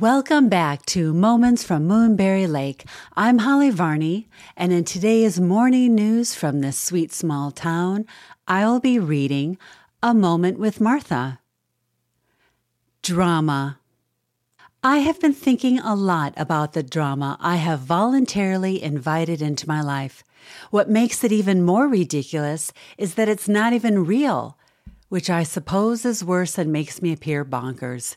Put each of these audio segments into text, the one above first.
Welcome back to Moments from Moonberry Lake. I'm Holly Varney, and in today's morning news from this sweet small town, I'll be reading A Moment with Martha. Drama. I have been thinking a lot about the drama I have voluntarily invited into my life. What makes it even more ridiculous is that it's not even real, which I suppose is worse and makes me appear bonkers.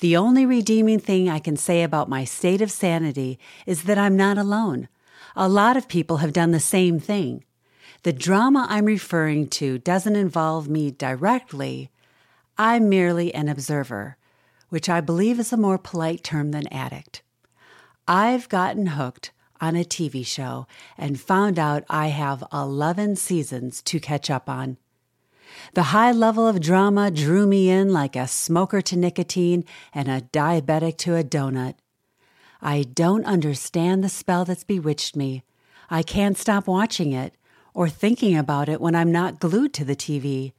The only redeeming thing I can say about my state of sanity is that I'm not alone. A lot of people have done the same thing. The drama I'm referring to doesn't involve me directly. I'm merely an observer, which I believe is a more polite term than addict. I've gotten hooked on a TV show and found out I have 11 seasons to catch up on. The high level of drama drew me in like a smoker to nicotine and a diabetic to a donut. I don't understand the spell that's bewitched me. I can't stop watching it or thinking about it when I'm not glued to the TV.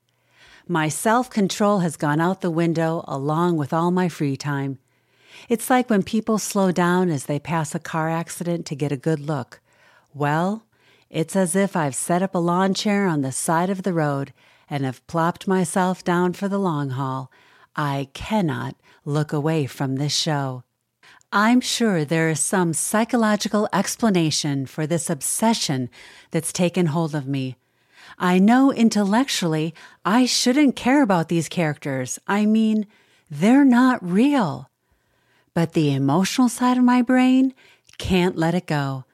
My self control has gone out the window along with all my free time. It's like when people slow down as they pass a car accident to get a good look. Well, it's as if I've set up a lawn chair on the side of the road and have plopped myself down for the long haul, I cannot look away from this show. I'm sure there is some psychological explanation for this obsession that's taken hold of me. I know intellectually I shouldn't care about these characters. I mean, they're not real. But the emotional side of my brain can't let it go.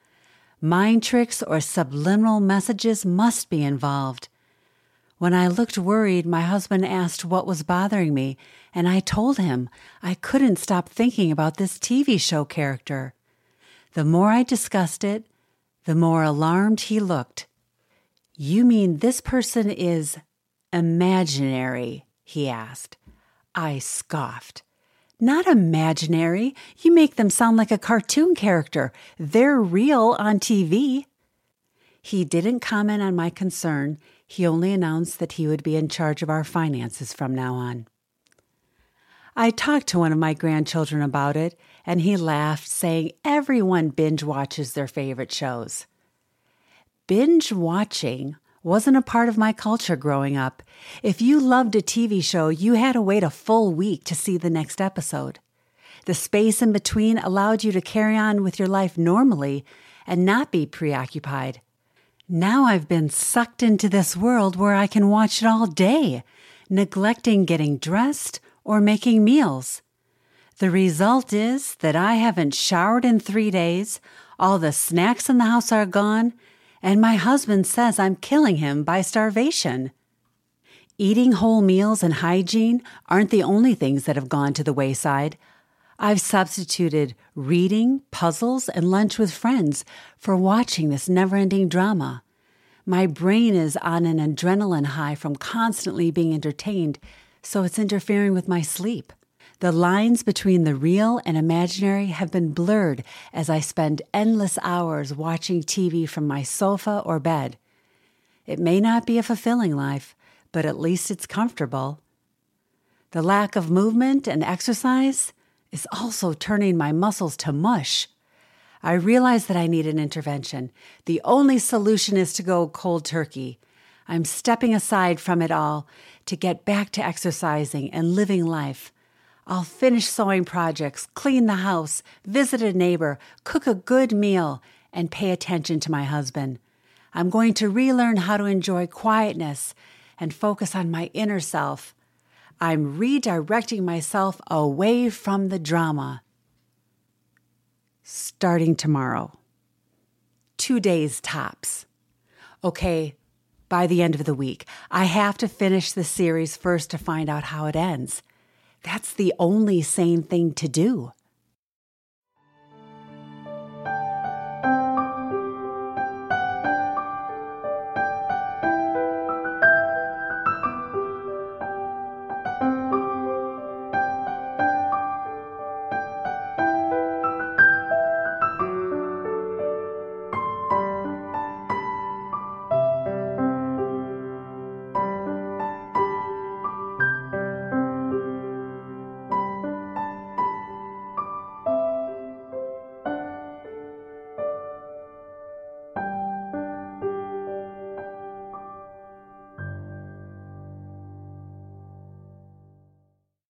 Mind tricks or subliminal messages must be involved. When I looked worried, my husband asked what was bothering me, and I told him I couldn't stop thinking about this TV show character. The more I discussed it, the more alarmed he looked. You mean this person is imaginary? he asked. I scoffed. Not imaginary. You make them sound like a cartoon character. They're real on TV. He didn't comment on my concern he only announced that he would be in charge of our finances from now on. I talked to one of my grandchildren about it, and he laughed, saying everyone binge watches their favorite shows. Binge watching wasn't a part of my culture growing up. If you loved a TV show, you had to wait a full week to see the next episode. The space in between allowed you to carry on with your life normally and not be preoccupied. Now I've been sucked into this world where I can watch it all day, neglecting getting dressed or making meals. The result is that I haven't showered in three days, all the snacks in the house are gone, and my husband says I'm killing him by starvation. Eating whole meals and hygiene aren't the only things that have gone to the wayside. I've substituted reading, puzzles, and lunch with friends for watching this never ending drama. My brain is on an adrenaline high from constantly being entertained, so it's interfering with my sleep. The lines between the real and imaginary have been blurred as I spend endless hours watching TV from my sofa or bed. It may not be a fulfilling life, but at least it's comfortable. The lack of movement and exercise is also turning my muscles to mush. I realize that I need an intervention. The only solution is to go cold turkey. I'm stepping aside from it all to get back to exercising and living life. I'll finish sewing projects, clean the house, visit a neighbor, cook a good meal, and pay attention to my husband. I'm going to relearn how to enjoy quietness and focus on my inner self I'm redirecting myself away from the drama. Starting tomorrow. Two days tops. Okay, by the end of the week. I have to finish the series first to find out how it ends. That's the only sane thing to do.